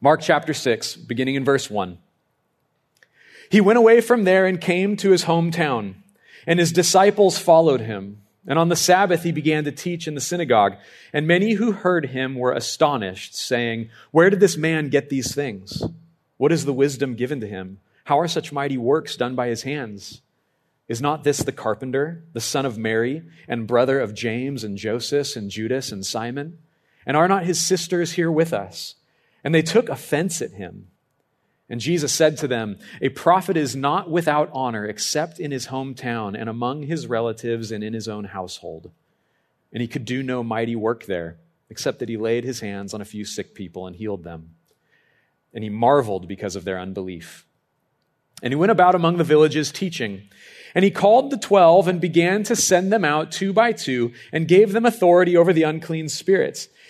Mark chapter 6, beginning in verse 1. He went away from there and came to his hometown, and his disciples followed him. And on the Sabbath he began to teach in the synagogue, and many who heard him were astonished, saying, Where did this man get these things? What is the wisdom given to him? How are such mighty works done by his hands? Is not this the carpenter, the son of Mary, and brother of James and Joseph and Judas and Simon? And are not his sisters here with us? And they took offense at him. And Jesus said to them, A prophet is not without honor except in his hometown and among his relatives and in his own household. And he could do no mighty work there, except that he laid his hands on a few sick people and healed them. And he marveled because of their unbelief. And he went about among the villages teaching. And he called the twelve and began to send them out two by two and gave them authority over the unclean spirits.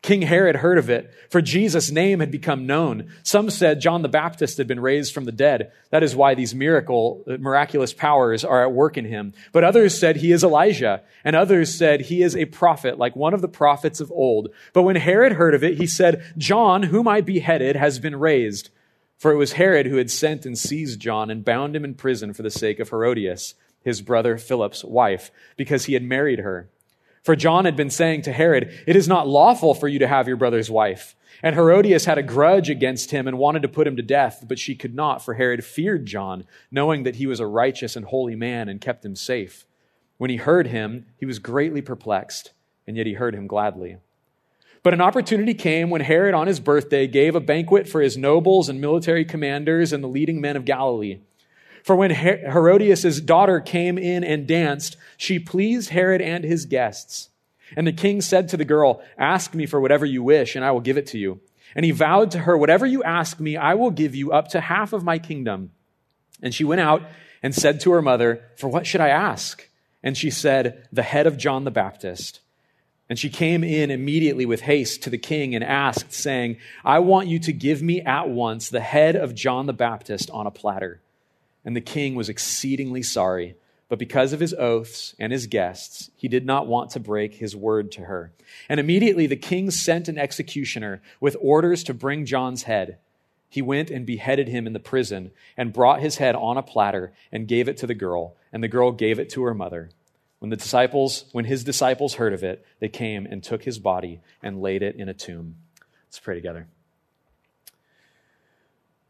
King Herod heard of it, for Jesus' name had become known. Some said John the Baptist had been raised from the dead. That is why these miracle, uh, miraculous powers are at work in him. But others said he is Elijah, and others said he is a prophet, like one of the prophets of old. But when Herod heard of it, he said, John, whom I beheaded, has been raised. For it was Herod who had sent and seized John and bound him in prison for the sake of Herodias, his brother Philip's wife, because he had married her. For John had been saying to Herod, It is not lawful for you to have your brother's wife. And Herodias had a grudge against him and wanted to put him to death, but she could not, for Herod feared John, knowing that he was a righteous and holy man and kept him safe. When he heard him, he was greatly perplexed, and yet he heard him gladly. But an opportunity came when Herod, on his birthday, gave a banquet for his nobles and military commanders and the leading men of Galilee. For when Herodias' daughter came in and danced, she pleased Herod and his guests. And the king said to the girl, Ask me for whatever you wish, and I will give it to you. And he vowed to her, Whatever you ask me, I will give you up to half of my kingdom. And she went out and said to her mother, For what should I ask? And she said, The head of John the Baptist. And she came in immediately with haste to the king and asked, saying, I want you to give me at once the head of John the Baptist on a platter. And the king was exceedingly sorry, but because of his oaths and his guests, he did not want to break his word to her. And immediately the king sent an executioner with orders to bring John's head. He went and beheaded him in the prison and brought his head on a platter and gave it to the girl, and the girl gave it to her mother. When the disciples, when his disciples heard of it, they came and took his body and laid it in a tomb. Let's pray together.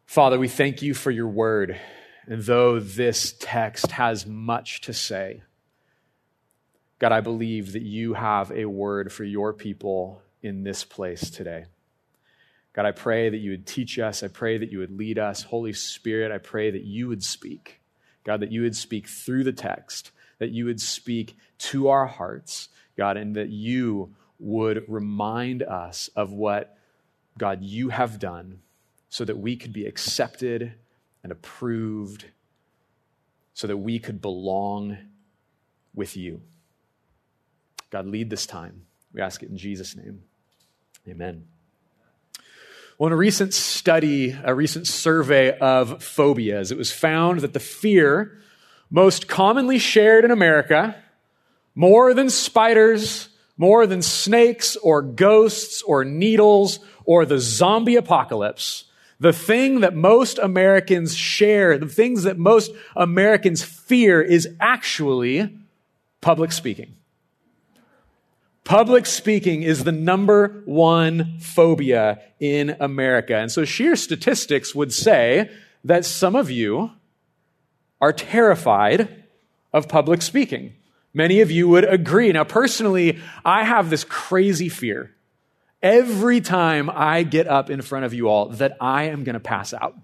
Father, we thank you for your word. And though this text has much to say, God, I believe that you have a word for your people in this place today. God, I pray that you would teach us. I pray that you would lead us. Holy Spirit, I pray that you would speak. God, that you would speak through the text that you would speak to our hearts, God, and that you would remind us of what, God, you have done so that we could be accepted and approved, so that we could belong with you. God, lead this time. We ask it in Jesus' name. Amen. Well, in a recent study, a recent survey of phobias, it was found that the fear most commonly shared in America, more than spiders, more than snakes or ghosts or needles or the zombie apocalypse, the thing that most Americans share, the things that most Americans fear is actually public speaking. Public speaking is the number one phobia in America. And so sheer statistics would say that some of you are terrified of public speaking. Many of you would agree. Now, personally, I have this crazy fear every time I get up in front of you all that I am going to pass out.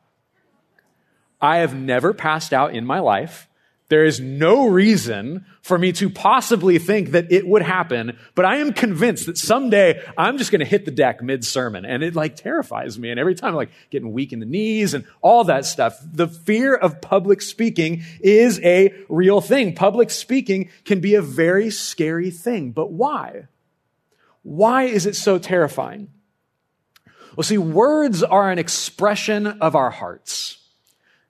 I have never passed out in my life. There is no reason for me to possibly think that it would happen, but I am convinced that someday I'm just going to hit the deck mid sermon and it like terrifies me. And every time I'm like getting weak in the knees and all that stuff, the fear of public speaking is a real thing. Public speaking can be a very scary thing, but why? Why is it so terrifying? Well, see, words are an expression of our hearts.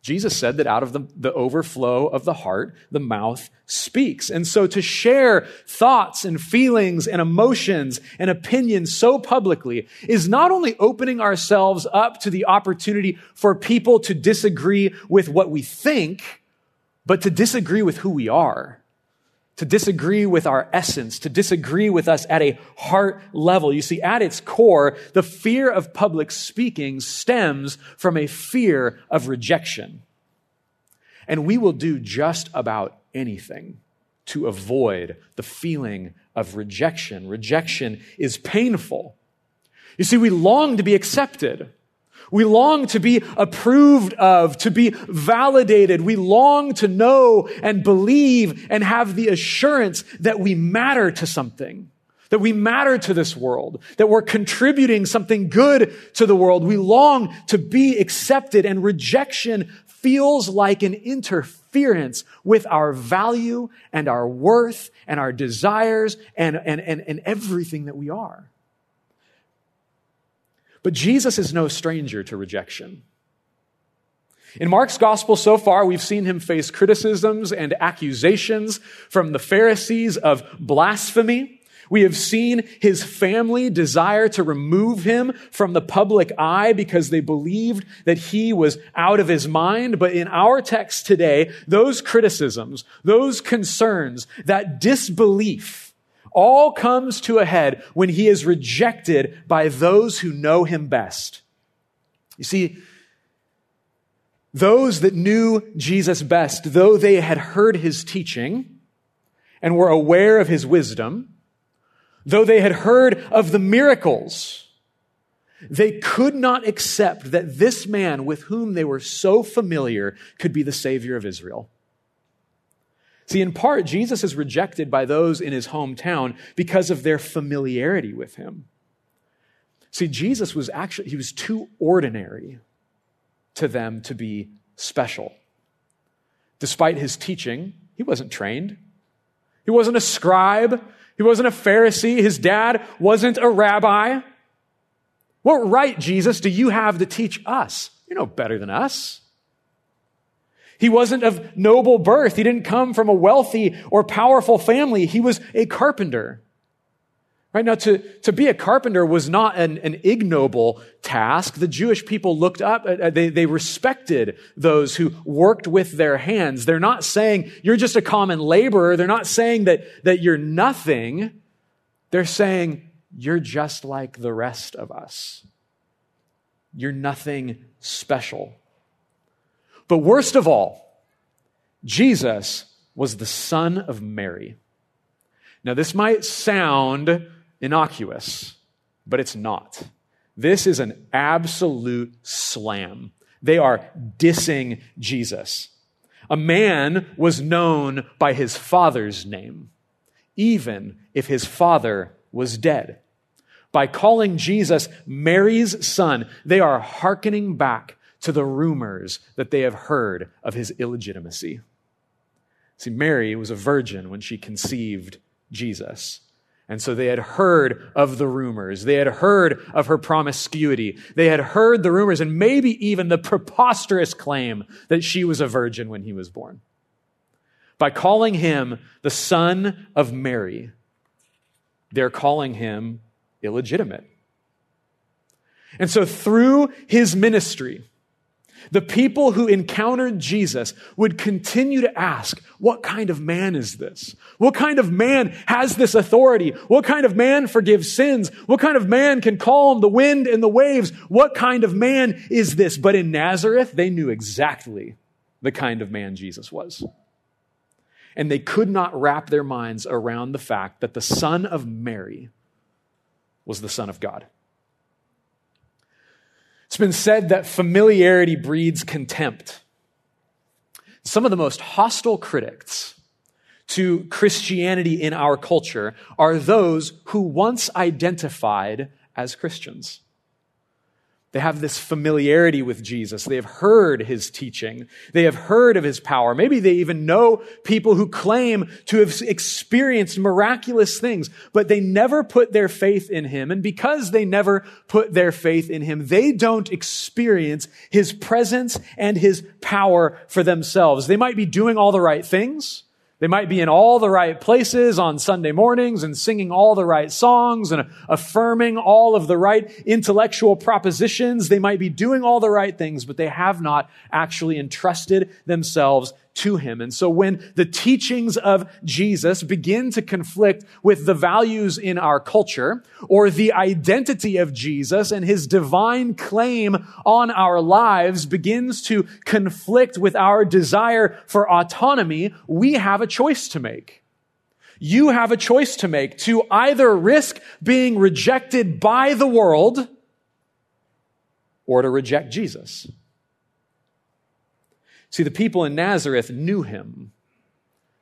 Jesus said that out of the, the overflow of the heart, the mouth speaks. And so to share thoughts and feelings and emotions and opinions so publicly is not only opening ourselves up to the opportunity for people to disagree with what we think, but to disagree with who we are to disagree with our essence, to disagree with us at a heart level. You see, at its core, the fear of public speaking stems from a fear of rejection. And we will do just about anything to avoid the feeling of rejection. Rejection is painful. You see, we long to be accepted. We long to be approved of, to be validated. We long to know and believe and have the assurance that we matter to something, that we matter to this world, that we're contributing something good to the world. We long to be accepted and rejection feels like an interference with our value and our worth and our desires and, and, and, and everything that we are. But Jesus is no stranger to rejection. In Mark's gospel so far, we've seen him face criticisms and accusations from the Pharisees of blasphemy. We have seen his family desire to remove him from the public eye because they believed that he was out of his mind. But in our text today, those criticisms, those concerns, that disbelief, all comes to a head when he is rejected by those who know him best. You see, those that knew Jesus best, though they had heard his teaching and were aware of his wisdom, though they had heard of the miracles, they could not accept that this man with whom they were so familiar could be the Savior of Israel. See, in part, Jesus is rejected by those in his hometown because of their familiarity with him. See, Jesus was actually, he was too ordinary to them to be special. Despite his teaching, he wasn't trained. He wasn't a scribe. He wasn't a Pharisee. His dad wasn't a rabbi. What right, Jesus, do you have to teach us? You're no better than us. He wasn't of noble birth. He didn't come from a wealthy or powerful family. He was a carpenter. Right now, to, to be a carpenter was not an, an ignoble task. The Jewish people looked up, uh, they, they respected those who worked with their hands. They're not saying you're just a common laborer. They're not saying that, that you're nothing. They're saying you're just like the rest of us. You're nothing special. But worst of all, Jesus was the son of Mary. Now, this might sound innocuous, but it's not. This is an absolute slam. They are dissing Jesus. A man was known by his father's name, even if his father was dead. By calling Jesus Mary's son, they are hearkening back to the rumors that they have heard of his illegitimacy. See, Mary was a virgin when she conceived Jesus. And so they had heard of the rumors. They had heard of her promiscuity. They had heard the rumors and maybe even the preposterous claim that she was a virgin when he was born. By calling him the son of Mary, they're calling him illegitimate. And so through his ministry, the people who encountered Jesus would continue to ask, what kind of man is this? What kind of man has this authority? What kind of man forgives sins? What kind of man can calm the wind and the waves? What kind of man is this? But in Nazareth, they knew exactly the kind of man Jesus was. And they could not wrap their minds around the fact that the son of Mary was the son of God. It's been said that familiarity breeds contempt. Some of the most hostile critics to Christianity in our culture are those who once identified as Christians. They have this familiarity with Jesus. They have heard his teaching. They have heard of his power. Maybe they even know people who claim to have experienced miraculous things, but they never put their faith in him. And because they never put their faith in him, they don't experience his presence and his power for themselves. They might be doing all the right things. They might be in all the right places on Sunday mornings and singing all the right songs and affirming all of the right intellectual propositions. They might be doing all the right things, but they have not actually entrusted themselves to him. And so when the teachings of Jesus begin to conflict with the values in our culture or the identity of Jesus and his divine claim on our lives begins to conflict with our desire for autonomy, we have a choice to make. You have a choice to make to either risk being rejected by the world or to reject Jesus. See, the people in Nazareth knew him.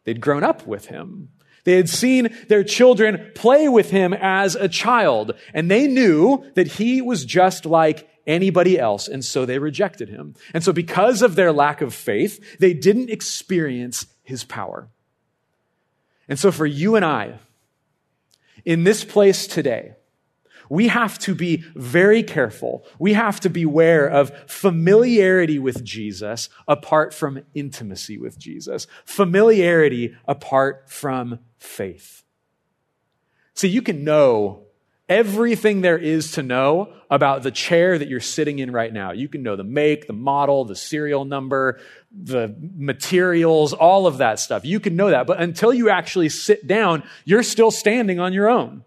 They'd grown up with him. They had seen their children play with him as a child, and they knew that he was just like anybody else, and so they rejected him. And so, because of their lack of faith, they didn't experience his power. And so, for you and I, in this place today, we have to be very careful. We have to beware of familiarity with Jesus apart from intimacy with Jesus, familiarity apart from faith. See, you can know everything there is to know about the chair that you're sitting in right now. You can know the make, the model, the serial number, the materials, all of that stuff. You can know that. But until you actually sit down, you're still standing on your own.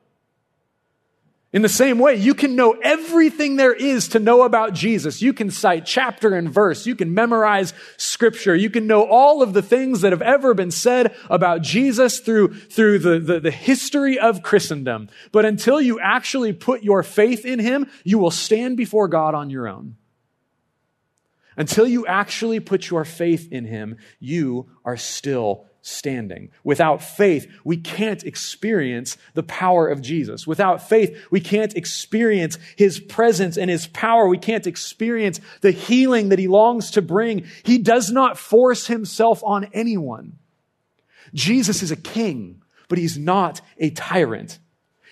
In the same way, you can know everything there is to know about Jesus. You can cite chapter and verse. You can memorize scripture. You can know all of the things that have ever been said about Jesus through, through the, the, the history of Christendom. But until you actually put your faith in Him, you will stand before God on your own. Until you actually put your faith in Him, you are still standing. Without faith, we can't experience the power of Jesus. Without faith, we can't experience his presence and his power. We can't experience the healing that he longs to bring. He does not force himself on anyone. Jesus is a king, but he's not a tyrant.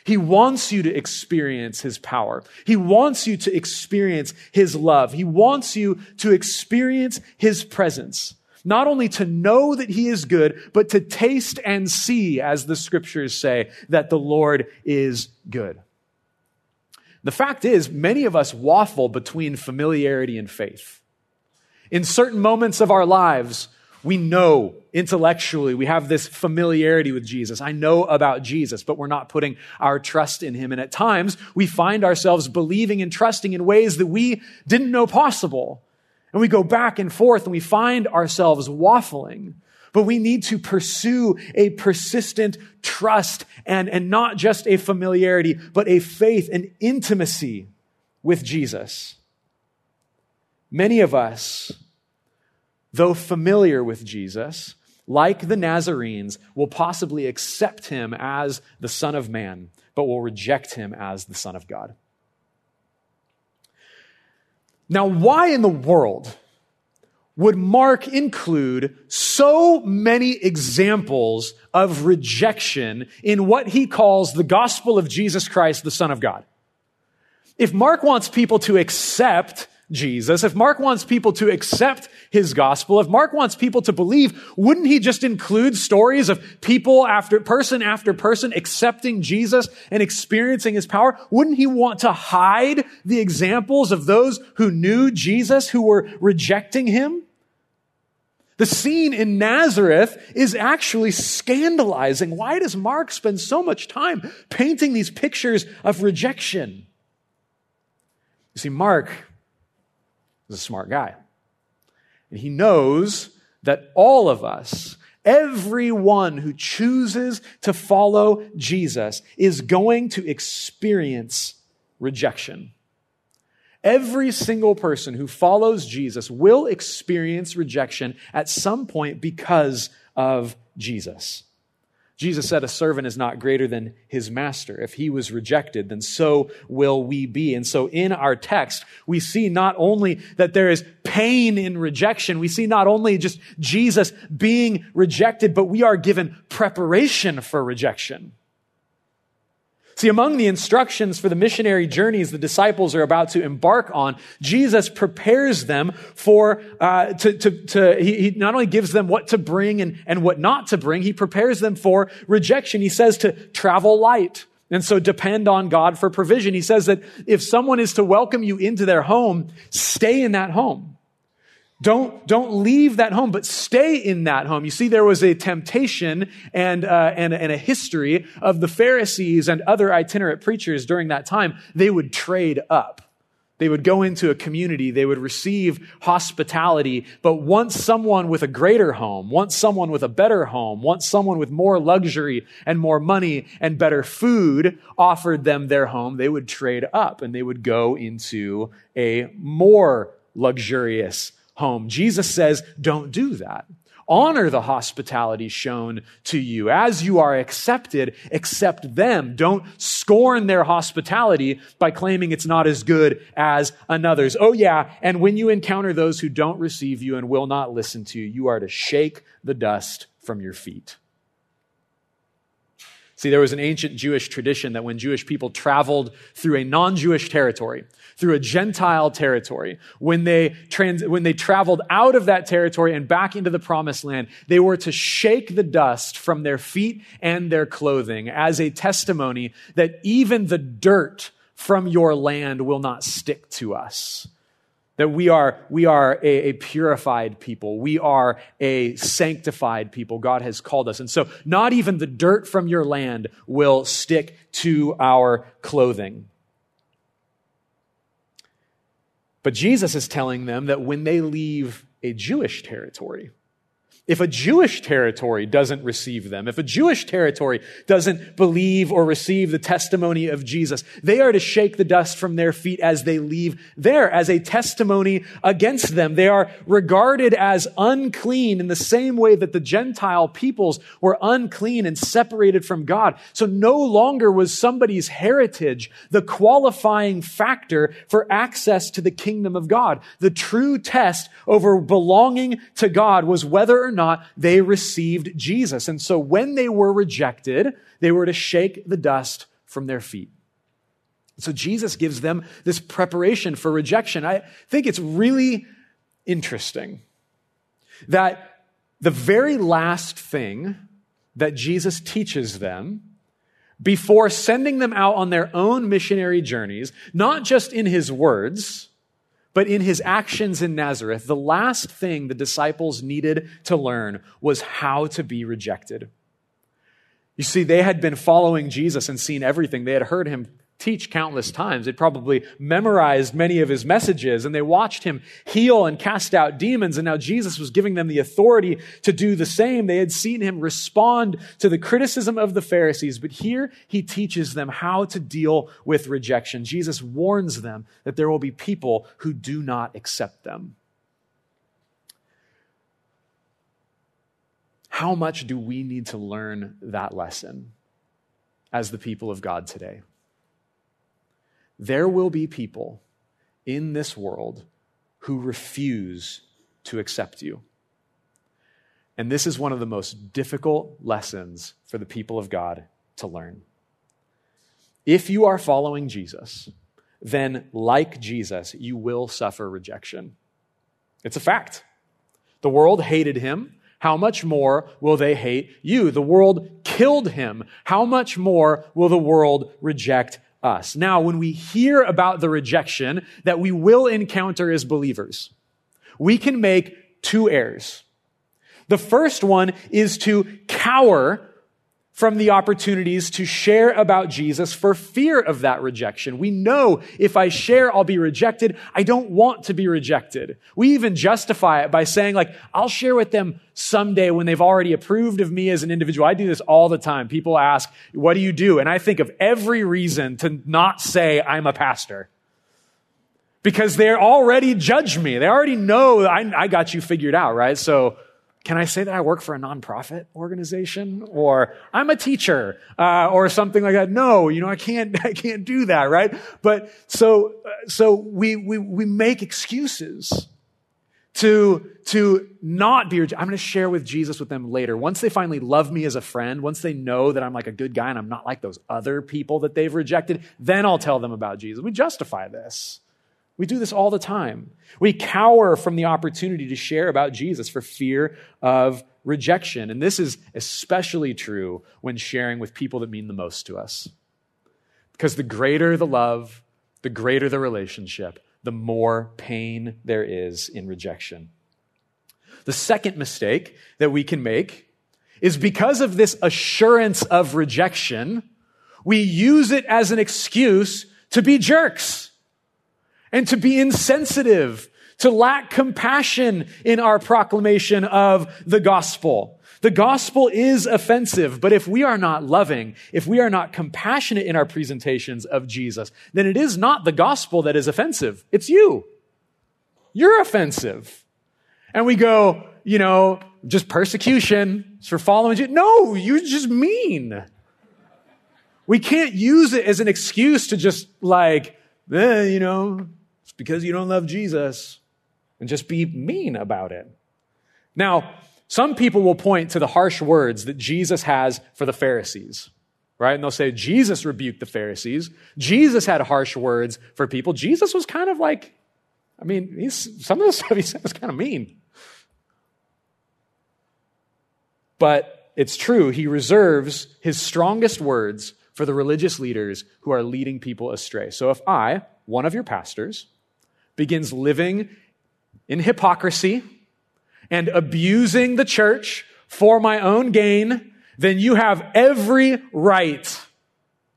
He wants you to experience his power. He wants you to experience his love. He wants you to experience his presence not only to know that he is good, but to taste and see, as the scriptures say, that the Lord is good. The fact is, many of us waffle between familiarity and faith. In certain moments of our lives, we know intellectually, we have this familiarity with Jesus. I know about Jesus, but we're not putting our trust in him. And at times, we find ourselves believing and trusting in ways that we didn't know possible. And we go back and forth and we find ourselves waffling. But we need to pursue a persistent trust and, and not just a familiarity, but a faith and intimacy with Jesus. Many of us, though familiar with Jesus, like the Nazarenes, will possibly accept him as the Son of Man, but will reject him as the Son of God. Now, why in the world would Mark include so many examples of rejection in what he calls the gospel of Jesus Christ, the Son of God? If Mark wants people to accept Jesus, if Mark wants people to accept his gospel, if Mark wants people to believe, wouldn't he just include stories of people after person after person accepting Jesus and experiencing his power? Wouldn't he want to hide the examples of those who knew Jesus who were rejecting him? The scene in Nazareth is actually scandalizing. Why does Mark spend so much time painting these pictures of rejection? You see, Mark is a smart guy. And he knows that all of us, everyone who chooses to follow Jesus, is going to experience rejection. Every single person who follows Jesus will experience rejection at some point because of Jesus. Jesus said, A servant is not greater than his master. If he was rejected, then so will we be. And so in our text, we see not only that there is pain in rejection, we see not only just Jesus being rejected, but we are given preparation for rejection. See, among the instructions for the missionary journeys the disciples are about to embark on, Jesus prepares them for, uh, to, to, to he, he, not only gives them what to bring and, and what not to bring, he prepares them for rejection. He says to travel light. And so depend on God for provision. He says that if someone is to welcome you into their home, stay in that home. Don't, don't leave that home, but stay in that home. You see, there was a temptation and, uh, and, and a history of the Pharisees and other itinerant preachers during that time. They would trade up. They would go into a community, they would receive hospitality, but once someone with a greater home, once someone with a better home, once someone with more luxury and more money and better food offered them their home, they would trade up and they would go into a more luxurious home. Jesus says, don't do that. Honor the hospitality shown to you. As you are accepted, accept them. Don't scorn their hospitality by claiming it's not as good as another's. Oh yeah, and when you encounter those who don't receive you and will not listen to you, you are to shake the dust from your feet. See, there was an ancient Jewish tradition that when Jewish people traveled through a non Jewish territory, through a Gentile territory, when they, trans- when they traveled out of that territory and back into the promised land, they were to shake the dust from their feet and their clothing as a testimony that even the dirt from your land will not stick to us. That we are, we are a, a, purified people. We are a sanctified people. God has called us. And so not even the dirt from your land will stick to our clothing. But Jesus is telling them that when they leave a Jewish territory, if a Jewish territory doesn't receive them, if a Jewish territory doesn't believe or receive the testimony of Jesus, they are to shake the dust from their feet as they leave there as a testimony against them. They are regarded as unclean in the same way that the Gentile peoples were unclean and separated from God. So no longer was somebody's heritage the qualifying factor for access to the kingdom of God. The true test over belonging to God was whether or not they received Jesus. And so when they were rejected, they were to shake the dust from their feet. So Jesus gives them this preparation for rejection. I think it's really interesting that the very last thing that Jesus teaches them before sending them out on their own missionary journeys, not just in his words, but in his actions in Nazareth, the last thing the disciples needed to learn was how to be rejected. You see, they had been following Jesus and seen everything. They had heard him teach countless times. They'd probably memorized many of his messages and they watched him heal and cast out demons. And now Jesus was giving them the authority to do the same. They had seen him respond to the criticism of the Pharisees, but here he teaches them how to deal with rejection. Jesus warns them that there will be people who do not accept them. How much do we need to learn that lesson as the people of God today? There will be people in this world who refuse to accept you. And this is one of the most difficult lessons for the people of God to learn. If you are following Jesus, then like Jesus, you will suffer rejection. It's a fact. The world hated him. How much more will they hate you? The world killed him. How much more will the world reject us. Now, when we hear about the rejection that we will encounter as believers, we can make two errors. The first one is to cower from the opportunities to share about Jesus for fear of that rejection. We know if I share, I'll be rejected. I don't want to be rejected. We even justify it by saying like, I'll share with them someday when they've already approved of me as an individual. I do this all the time. People ask, what do you do? And I think of every reason to not say I'm a pastor. because they already judge me. They already know I, I got you figured out, right? So can I say that I work for a nonprofit organization or I'm a teacher uh, or something like that? No, you know, I can't, I can't do that, right? But so, so we, we, we make excuses to, to not be, I'm going to share with Jesus with them later. Once they finally love me as a friend, once they know that I'm like a good guy and I'm not like those other people that they've rejected, then I'll tell them about Jesus. We justify this. We do this all the time. We cower from the opportunity to share about Jesus for fear of rejection. And this is especially true when sharing with people that mean the most to us. Because the greater the love, the greater the relationship, the more pain there is in rejection. The second mistake that we can make is because of this assurance of rejection, we use it as an excuse to be jerks and to be insensitive, to lack compassion in our proclamation of the gospel. The gospel is offensive, but if we are not loving, if we are not compassionate in our presentations of Jesus, then it is not the gospel that is offensive. It's you. You're offensive. And we go, you know, just persecution for following you. No, you're just mean. We can't use it as an excuse to just like, eh, you know, it's because you don't love Jesus and just be mean about it. Now, some people will point to the harsh words that Jesus has for the Pharisees, right? And they'll say, Jesus rebuked the Pharisees. Jesus had harsh words for people. Jesus was kind of like, I mean, he's, some of the stuff he said was kind of mean. But it's true, he reserves his strongest words for the religious leaders who are leading people astray. So if I, one of your pastors, begins living in hypocrisy, and abusing the church for my own gain, then you have every right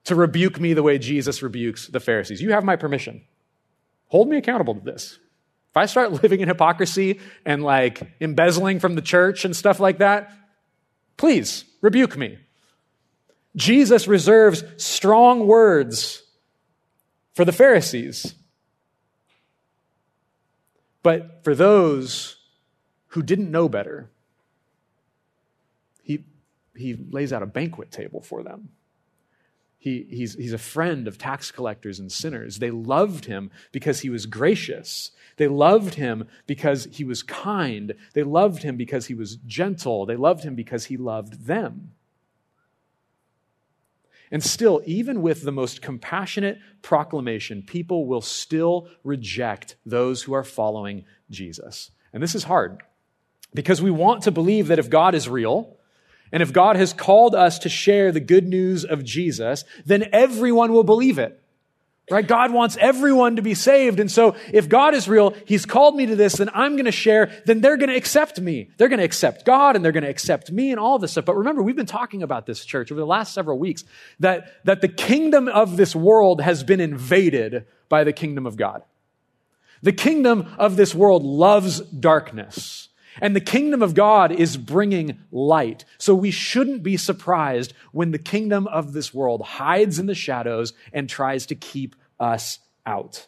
to rebuke me the way Jesus rebukes the Pharisees. You have my permission. Hold me accountable to this. If I start living in hypocrisy and like embezzling from the church and stuff like that, please rebuke me. Jesus reserves strong words for the Pharisees. But for those who didn't know better, he, he lays out a banquet table for them. He, he's, he's a friend of tax collectors and sinners. They loved him because he was gracious. They loved him because he was kind. They loved him because he was gentle. They loved him because he loved them. And still, even with the most compassionate proclamation, people will still reject those who are following Jesus. And this is hard because we want to believe that if God is real, and if God has called us to share the good news of Jesus, then everyone will believe it. Right? God wants everyone to be saved. And so if God is real, He's called me to this, then I'm going to share, then they're going to accept me. They're going to accept God and they're going to accept me and all this stuff. But remember, we've been talking about this church over the last several weeks that, that the kingdom of this world has been invaded by the kingdom of God. The kingdom of this world loves darkness. And the kingdom of God is bringing light. So we shouldn't be surprised when the kingdom of this world hides in the shadows and tries to keep us out.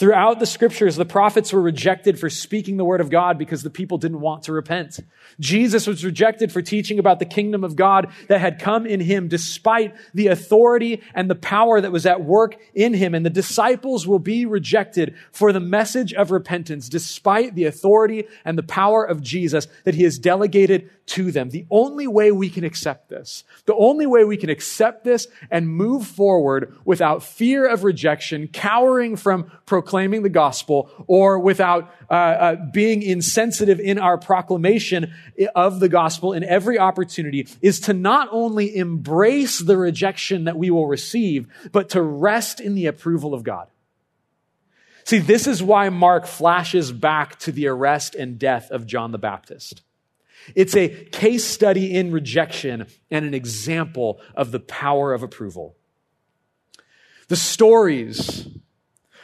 Throughout the scriptures, the prophets were rejected for speaking the word of God because the people didn't want to repent. Jesus was rejected for teaching about the kingdom of God that had come in him despite the authority and the power that was at work in him. And the disciples will be rejected for the message of repentance despite the authority and the power of Jesus that he has delegated to them. The only way we can accept this, the only way we can accept this and move forward without fear of rejection, cowering from proclaiming the gospel, or without uh, uh, being insensitive in our proclamation of the gospel in every opportunity, is to not only embrace the rejection that we will receive, but to rest in the approval of God. See, this is why Mark flashes back to the arrest and death of John the Baptist. It's a case study in rejection and an example of the power of approval. The stories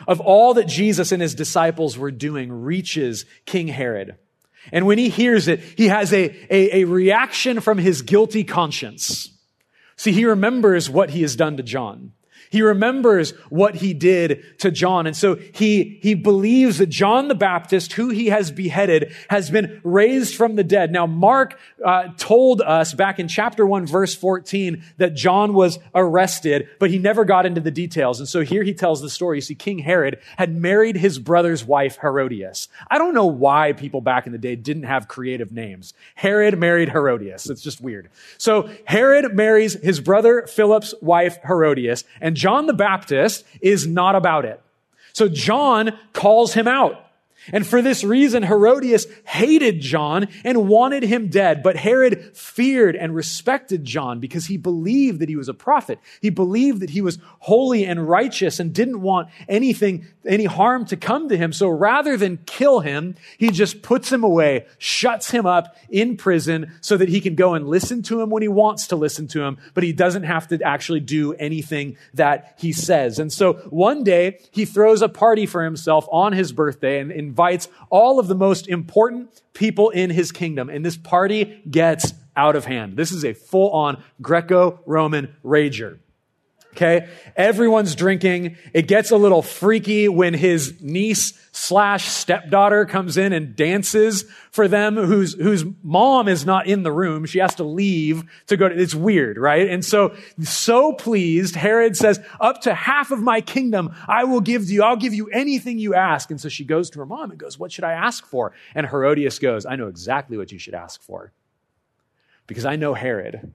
of all that Jesus and his disciples were doing reaches King Herod. And when he hears it, he has a, a, a, reaction from his guilty conscience. See, he remembers what he has done to John. He remembers what he did to John. And so he, he believes that John the Baptist, who he has beheaded, has been raised from the dead. Now, Mark uh, told us back in chapter 1, verse 14, that John was arrested, but he never got into the details. And so here he tells the story. You see, King Herod had married his brother's wife, Herodias. I don't know why people back in the day didn't have creative names. Herod married Herodias. It's just weird. So Herod marries his brother Philip's wife, Herodias, and John the Baptist is not about it. So John calls him out. And for this reason, Herodias hated John and wanted him dead. But Herod feared and respected John because he believed that he was a prophet. He believed that he was holy and righteous and didn't want anything, any harm to come to him. So rather than kill him, he just puts him away, shuts him up in prison so that he can go and listen to him when he wants to listen to him, but he doesn't have to actually do anything that he says. And so one day he throws a party for himself on his birthday and invites all of the most important people in his kingdom. And this party gets out of hand. This is a full on Greco Roman rager. Okay. Everyone's drinking. It gets a little freaky when his niece slash stepdaughter comes in and dances for them, whose, whose mom is not in the room. She has to leave to go to, it's weird, right? And so, so pleased, Herod says, up to half of my kingdom I will give you. I'll give you anything you ask. And so she goes to her mom and goes, what should I ask for? And Herodias goes, I know exactly what you should ask for. Because I know Herod,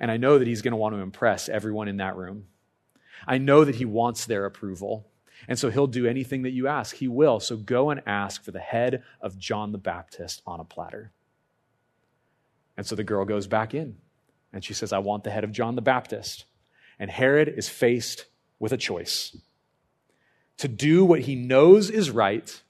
and I know that he's going to want to impress everyone in that room. I know that he wants their approval. And so he'll do anything that you ask. He will. So go and ask for the head of John the Baptist on a platter. And so the girl goes back in and she says, I want the head of John the Baptist. And Herod is faced with a choice to do what he knows is right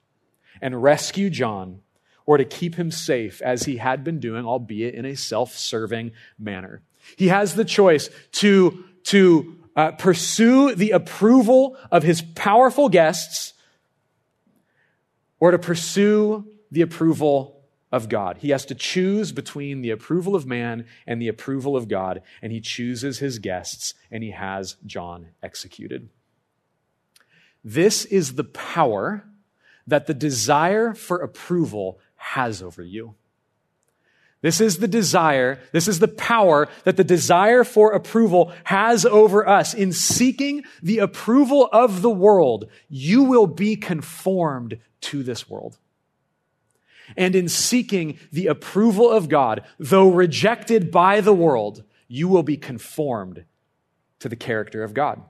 and rescue John, or to keep him safe as he had been doing, albeit in a self serving manner. He has the choice to, to uh, pursue the approval of his powerful guests or to pursue the approval of God. He has to choose between the approval of man and the approval of God, and he chooses his guests, and he has John executed. This is the power that the desire for approval has over you. This is the desire, this is the power that the desire for approval has over us. In seeking the approval of the world, you will be conformed to this world. And in seeking the approval of God, though rejected by the world, you will be conformed to the character of God.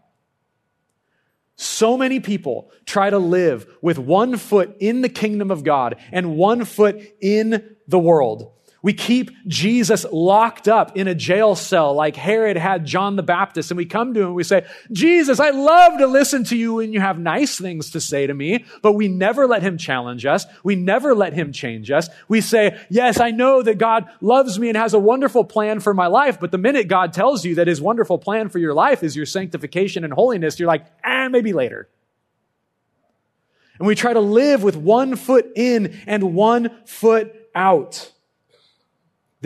So many people try to live with one foot in the kingdom of God and one foot in the world. We keep Jesus locked up in a jail cell like Herod had John the Baptist. And we come to him and we say, Jesus, I love to listen to you when you have nice things to say to me. But we never let him challenge us. We never let him change us. We say, yes, I know that God loves me and has a wonderful plan for my life. But the minute God tells you that his wonderful plan for your life is your sanctification and holiness, you're like, ah, maybe later. And we try to live with one foot in and one foot out.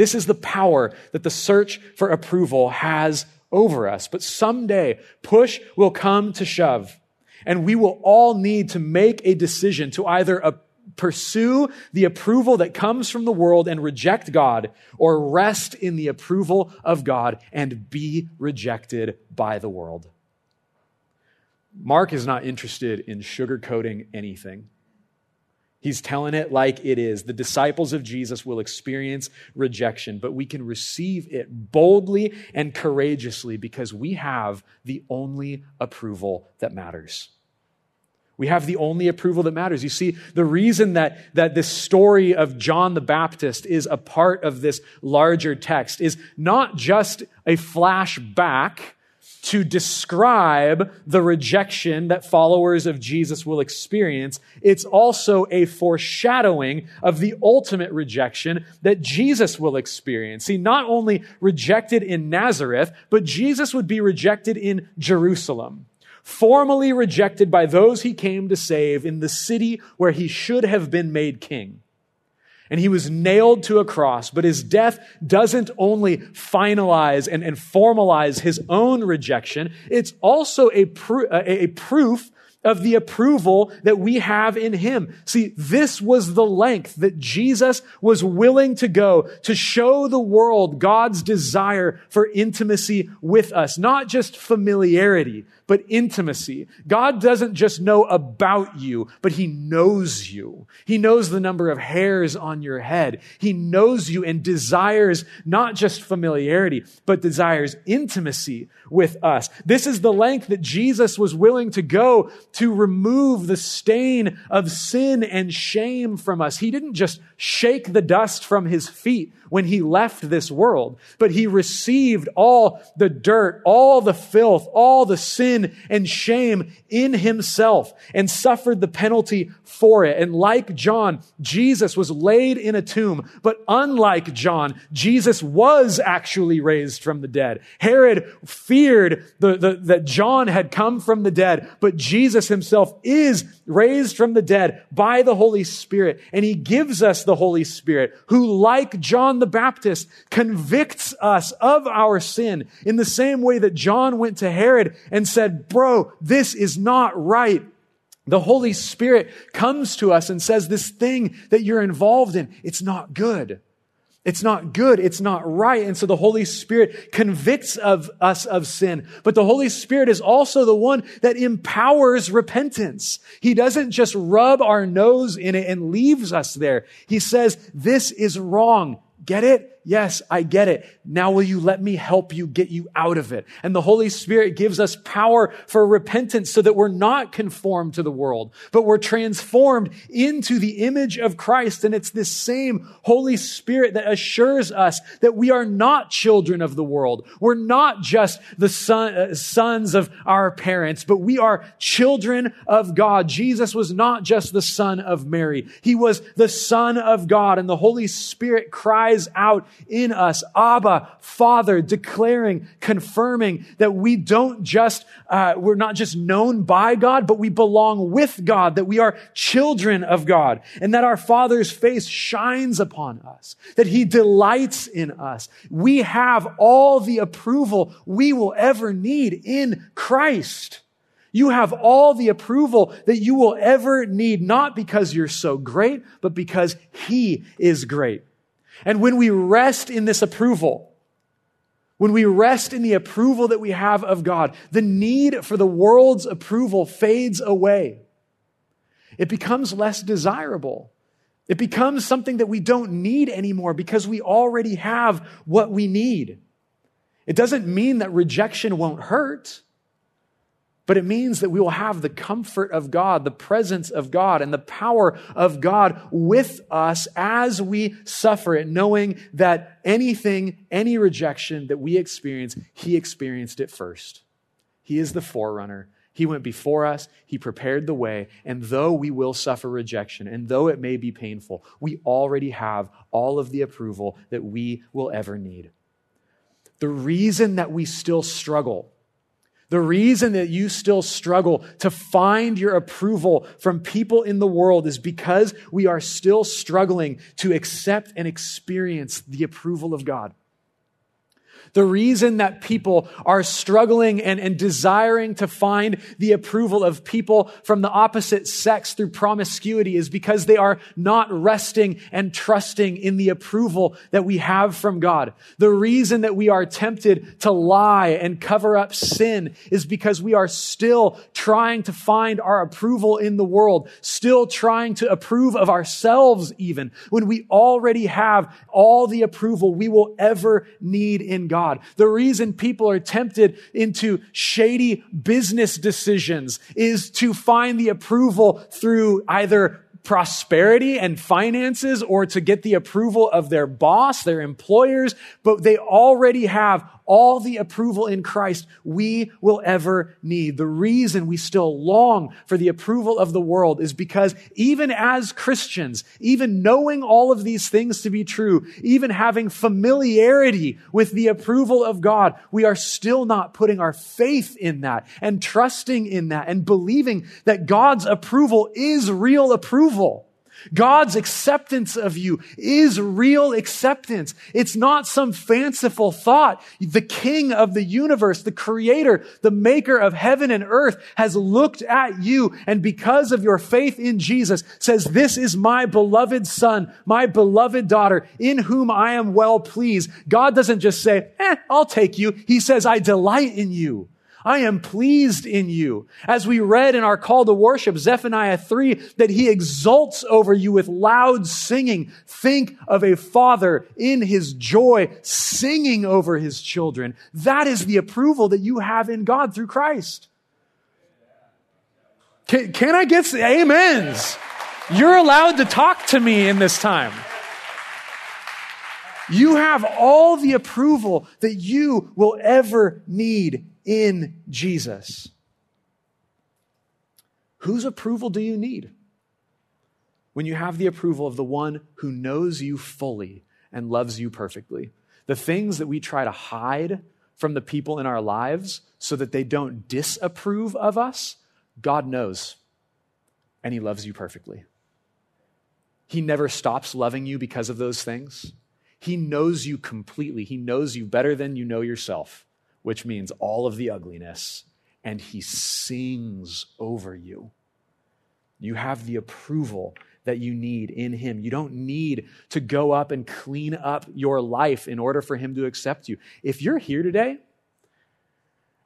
This is the power that the search for approval has over us. But someday, push will come to shove, and we will all need to make a decision to either uh, pursue the approval that comes from the world and reject God, or rest in the approval of God and be rejected by the world. Mark is not interested in sugarcoating anything. He's telling it like it is. The disciples of Jesus will experience rejection, but we can receive it boldly and courageously because we have the only approval that matters. We have the only approval that matters. You see, the reason that, that this story of John the Baptist is a part of this larger text is not just a flashback to describe the rejection that followers of Jesus will experience. It's also a foreshadowing of the ultimate rejection that Jesus will experience. See, not only rejected in Nazareth, but Jesus would be rejected in Jerusalem. Formally rejected by those he came to save in the city where he should have been made king. And he was nailed to a cross. But his death doesn't only finalize and, and formalize his own rejection, it's also a, a, a proof of the approval that we have in him. See, this was the length that Jesus was willing to go to show the world God's desire for intimacy with us, not just familiarity, but intimacy. God doesn't just know about you, but He knows you. He knows the number of hairs on your head. He knows you and desires not just familiarity, but desires intimacy with us. This is the length that Jesus was willing to go to remove the stain of sin and shame from us. He didn't just shake the dust from his feet when he left this world, but he received all the dirt, all the filth, all the sin and shame in himself and suffered the penalty for it. And like John, Jesus was laid in a tomb, but unlike John, Jesus was actually raised from the dead. Herod feared the, the, that John had come from the dead, but Jesus himself is raised from the dead by the Holy Spirit. And he gives us the Holy Spirit who, like John the Baptist, convicts us of our sin in the same way that John went to Herod and said, bro, this is not right. The Holy Spirit comes to us and says, this thing that you're involved in, it's not good. It's not good. It's not right. And so the Holy Spirit convicts of us of sin. But the Holy Spirit is also the one that empowers repentance. He doesn't just rub our nose in it and leaves us there. He says, this is wrong. Get it? Yes, I get it. Now will you let me help you get you out of it? And the Holy Spirit gives us power for repentance so that we're not conformed to the world, but we're transformed into the image of Christ. And it's this same Holy Spirit that assures us that we are not children of the world. We're not just the son, uh, sons of our parents, but we are children of God. Jesus was not just the son of Mary. He was the son of God and the Holy Spirit cries out in us. Abba, Father, declaring, confirming that we don't just, uh, we're not just known by God, but we belong with God, that we are children of God, and that our Father's face shines upon us, that He delights in us. We have all the approval we will ever need in Christ. You have all the approval that you will ever need, not because you're so great, but because He is great. And when we rest in this approval, when we rest in the approval that we have of God, the need for the world's approval fades away. It becomes less desirable. It becomes something that we don't need anymore because we already have what we need. It doesn't mean that rejection won't hurt but it means that we will have the comfort of God, the presence of God, and the power of God with us as we suffer it, knowing that anything, any rejection that we experience, He experienced it first. He is the forerunner. He went before us, He prepared the way, and though we will suffer rejection, and though it may be painful, we already have all of the approval that we will ever need. The reason that we still struggle the reason that you still struggle to find your approval from people in the world is because we are still struggling to accept and experience the approval of God. The reason that people are struggling and, and desiring to find the approval of people from the opposite sex through promiscuity is because they are not resting and trusting in the approval that we have from God. The reason that we are tempted to lie and cover up sin is because we are still trying to find our approval in the world, still trying to approve of ourselves even, when we already have all the approval we will ever need in God. The reason people are tempted into shady business decisions is to find the approval through either prosperity and finances or to get the approval of their boss, their employers, but they already have all the approval in Christ we will ever need. The reason we still long for the approval of the world is because even as Christians, even knowing all of these things to be true, even having familiarity with the approval of God, we are still not putting our faith in that and trusting in that and believing that God's approval is real approval. God's acceptance of you is real acceptance. It's not some fanciful thought. The king of the universe, the creator, the maker of heaven and earth has looked at you and because of your faith in Jesus says, this is my beloved son, my beloved daughter in whom I am well pleased. God doesn't just say, eh, I'll take you. He says, I delight in you. I am pleased in you. As we read in our call to worship, Zephaniah 3, that he exults over you with loud singing. Think of a father in his joy singing over his children. That is the approval that you have in God through Christ. Can, can I get amens? You're allowed to talk to me in this time. You have all the approval that you will ever need in Jesus. Whose approval do you need? When you have the approval of the one who knows you fully and loves you perfectly. The things that we try to hide from the people in our lives so that they don't disapprove of us, God knows, and He loves you perfectly. He never stops loving you because of those things. He knows you completely. He knows you better than you know yourself which means all of the ugliness, and he sings over you. You have the approval that you need in him. You don't need to go up and clean up your life in order for him to accept you. If you're here today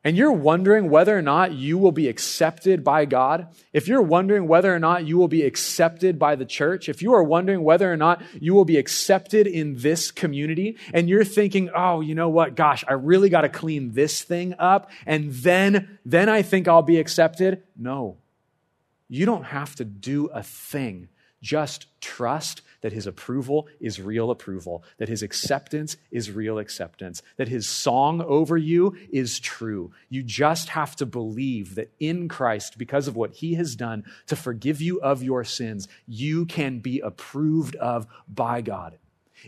and you're wondering whether or not you will be accepted by God, if you're wondering whether or not you will be accepted by the church, if you are wondering whether or not you will be accepted in this community, and you're thinking, oh, you know what? Gosh, I really got to clean this thing up, and then, then I think I'll be accepted. No. You don't have to do a thing. Just trust that his approval is real approval, that his acceptance is real acceptance, that his song over you is true. You just have to believe that in Christ, because of what he has done to forgive you of your sins, you can be approved of by God.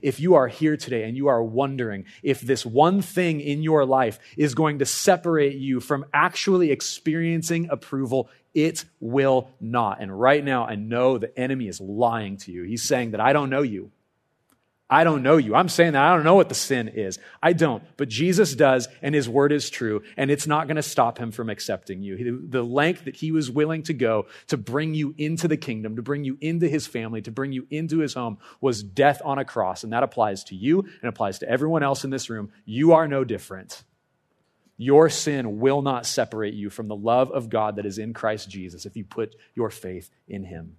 If you are here today and you are wondering if this one thing in your life is going to separate you from actually experiencing approval it will not. And right now, I know the enemy is lying to you. He's saying that I don't know you. I don't know you. I'm saying that I don't know what the sin is. I don't. But Jesus does, and his word is true, and it's not going to stop him from accepting you. The length that he was willing to go to bring you into the kingdom, to bring you into his family, to bring you into his home was death on a cross. And that applies to you and applies to everyone else in this room. You are no different. Your sin will not separate you from the love of God that is in Christ Jesus if you put your faith in him.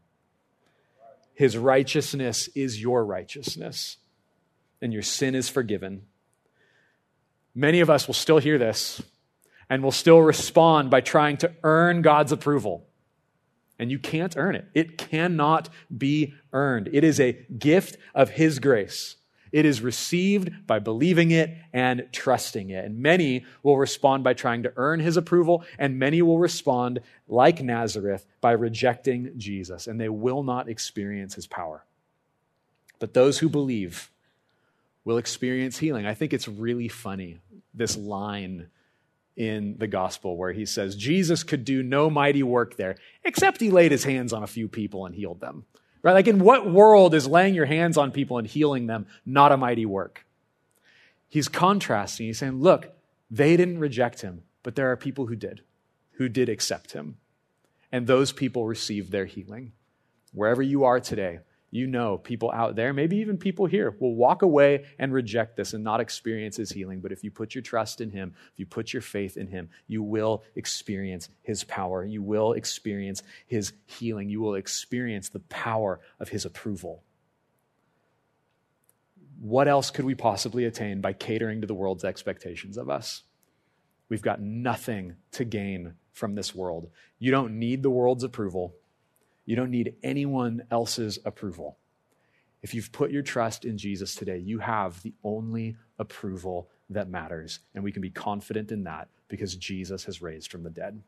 His righteousness is your righteousness, and your sin is forgiven. Many of us will still hear this and will still respond by trying to earn God's approval. And you can't earn it. It cannot be earned. It is a gift of His grace. It is received by believing it and trusting it. And many will respond by trying to earn his approval, and many will respond, like Nazareth, by rejecting Jesus, and they will not experience his power. But those who believe will experience healing. I think it's really funny, this line in the gospel where he says, Jesus could do no mighty work there, except he laid his hands on a few people and healed them. Right? Like, in what world is laying your hands on people and healing them not a mighty work? He's contrasting. He's saying, look, they didn't reject him, but there are people who did, who did accept him. And those people received their healing. Wherever you are today, you know people out there, maybe even people here, will walk away and reject this and not experience his healing. But if you put your trust in him, if you put your faith in him, you will experience his power. You will experience his healing. You will experience the power of his approval. What else could we possibly attain by catering to the world's expectations of us? We've got nothing to gain from this world. You don't need the world's approval. You don't need anyone else's approval. If you've put your trust in Jesus today, you have the only approval that matters. And we can be confident in that because Jesus has raised from the dead.